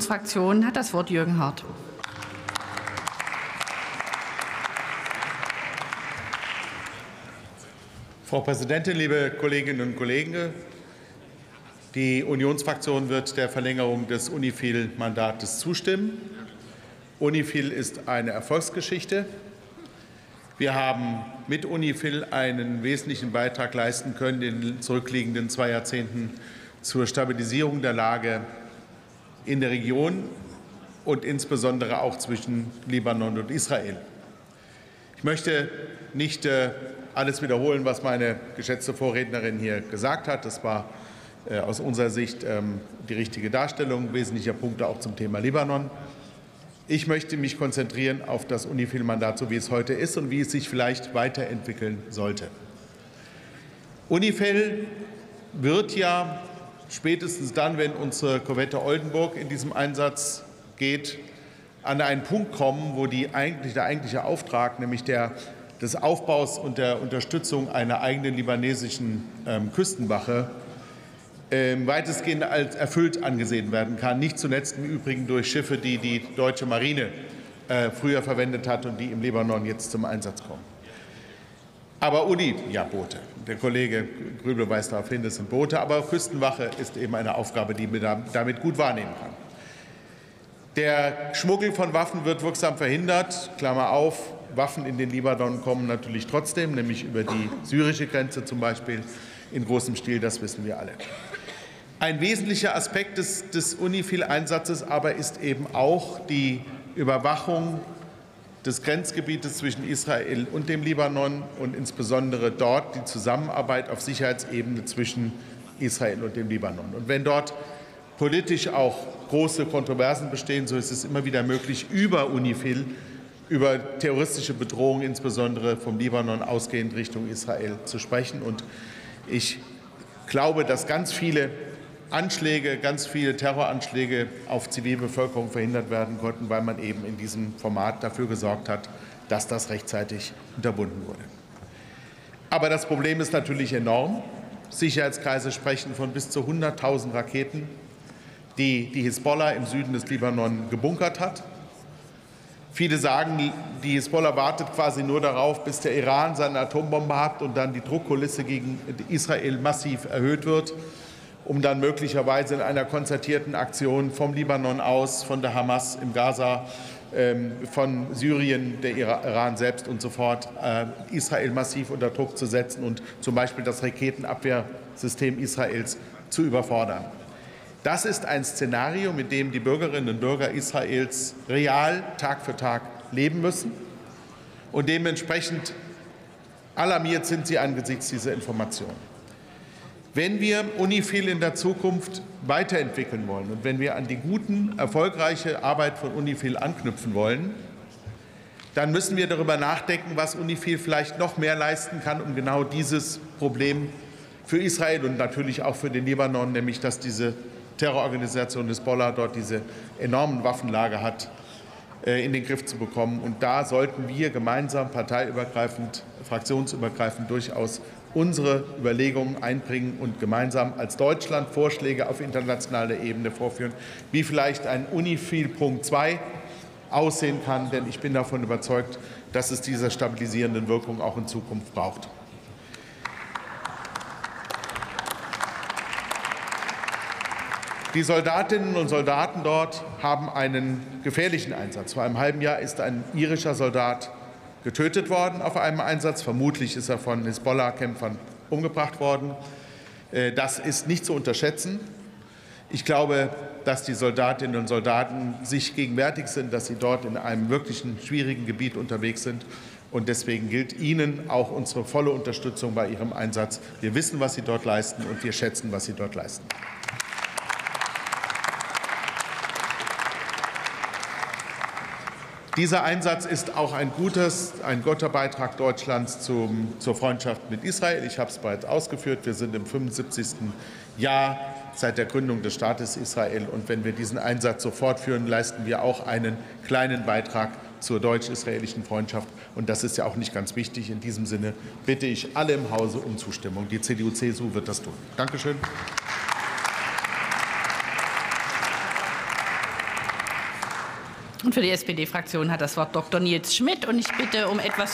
Fraktion hat das Wort Jürgen Hart. Frau Präsidentin, liebe Kolleginnen und Kollegen! Die Unionsfraktion wird der Verlängerung des UNIFIL-Mandates zustimmen. UNIFIL ist eine Erfolgsgeschichte. Wir haben mit UNIFIL einen wesentlichen Beitrag leisten können in den zurückliegenden zwei Jahrzehnten zur Stabilisierung der Lage in der Region und insbesondere auch zwischen Libanon und Israel. Ich möchte nicht äh, alles wiederholen, was meine geschätzte Vorrednerin hier gesagt hat. Das war äh, aus unserer Sicht ähm, die richtige Darstellung wesentlicher Punkte auch zum Thema Libanon. Ich möchte mich konzentrieren auf das UNIFIL-Mandat, so wie es heute ist und wie es sich vielleicht weiterentwickeln sollte. UNIFIL wird ja spätestens dann, wenn unsere Korvette Oldenburg in diesem Einsatz geht, an einen Punkt kommen, wo eigentlich, der eigentliche Auftrag, nämlich der des Aufbaus und der Unterstützung einer eigenen libanesischen ähm, Küstenwache, ähm, weitestgehend als erfüllt angesehen werden kann. Nicht zuletzt im Übrigen durch Schiffe, die die deutsche Marine äh, früher verwendet hat und die im Libanon jetzt zum Einsatz kommen. Aber Uni, ja, Boote. Der Kollege Grübel weist darauf hin, das sind Boote. Aber Küstenwache ist eben eine Aufgabe, die man damit gut wahrnehmen kann. Der Schmuggel von Waffen wird wirksam verhindert. Klammer auf, Waffen in den Libanon kommen natürlich trotzdem, nämlich über die syrische Grenze zum Beispiel in großem Stil, das wissen wir alle. Ein wesentlicher Aspekt des, des UNIFIL-Einsatzes aber ist eben auch die Überwachung des Grenzgebietes zwischen Israel und dem Libanon und insbesondere dort die Zusammenarbeit auf Sicherheitsebene zwischen Israel und dem Libanon. Und wenn dort politisch auch große Kontroversen bestehen, so ist es immer wieder möglich, über UNIFIL, über terroristische Bedrohungen, insbesondere vom Libanon ausgehend Richtung Israel, zu sprechen. Und ich glaube, dass ganz viele Anschläge, ganz viele Terroranschläge auf Zivilbevölkerung verhindert werden konnten, weil man eben in diesem Format dafür gesorgt hat, dass das rechtzeitig unterbunden wurde. Aber das Problem ist natürlich enorm. Sicherheitskreise sprechen von bis zu 100.000 Raketen, die die Hisbollah im Süden des Libanon gebunkert hat. Viele sagen, die Hisbollah wartet quasi nur darauf, bis der Iran seine Atombombe hat und dann die Druckkulisse gegen Israel massiv erhöht wird um dann möglicherweise in einer konzertierten Aktion vom Libanon aus, von der Hamas im Gaza, ähm, von Syrien, der Iran selbst und so fort, äh, Israel massiv unter Druck zu setzen und zum Beispiel das Raketenabwehrsystem Israels zu überfordern. Das ist ein Szenario, mit dem die Bürgerinnen und Bürger Israels real Tag für Tag leben müssen. Und dementsprechend alarmiert sind sie angesichts dieser Informationen. Wenn wir Unifil in der Zukunft weiterentwickeln wollen und wenn wir an die guten, erfolgreiche Arbeit von Unifil anknüpfen wollen, dann müssen wir darüber nachdenken, was Unifil vielleicht noch mehr leisten kann, um genau dieses Problem für Israel und natürlich auch für den Libanon, nämlich dass diese Terrororganisation Hisbollah dort diese enormen Waffenlager hat, äh, in den Griff zu bekommen. Und da sollten wir gemeinsam, parteiübergreifend, fraktionsübergreifend durchaus unsere Überlegungen einbringen und gemeinsam als Deutschland Vorschläge auf internationaler Ebene vorführen, wie vielleicht ein Unifil Punkt 2 aussehen kann. Denn ich bin davon überzeugt, dass es diese stabilisierenden Wirkung auch in Zukunft braucht. Die Soldatinnen und Soldaten dort haben einen gefährlichen Einsatz. Vor einem halben Jahr ist ein irischer Soldat getötet worden auf einem Einsatz. Vermutlich ist er von Hisbollah-Kämpfern umgebracht worden. Äh, das ist nicht zu unterschätzen. Ich glaube, dass die Soldatinnen und Soldaten sich gegenwärtig sind, dass sie dort in einem wirklichen schwierigen Gebiet unterwegs sind. Und deswegen gilt Ihnen auch unsere volle Unterstützung bei Ihrem Einsatz. Wir wissen, was Sie dort leisten, und wir schätzen, was Sie dort leisten. Dieser Einsatz ist auch ein gutes, ein guter Beitrag Deutschlands zum, zur Freundschaft mit Israel. Ich habe es bereits ausgeführt. Wir sind im 75. Jahr seit der Gründung des Staates Israel. Und wenn wir diesen Einsatz so fortführen, leisten wir auch einen kleinen Beitrag zur deutsch-israelischen Freundschaft. Und das ist ja auch nicht ganz wichtig. In diesem Sinne bitte ich alle im Hause um Zustimmung. Die CDU-CSU wird das tun. Dankeschön. Und für die SPD-Fraktion hat das Wort Dr. Nils Schmidt. Und ich bitte um etwas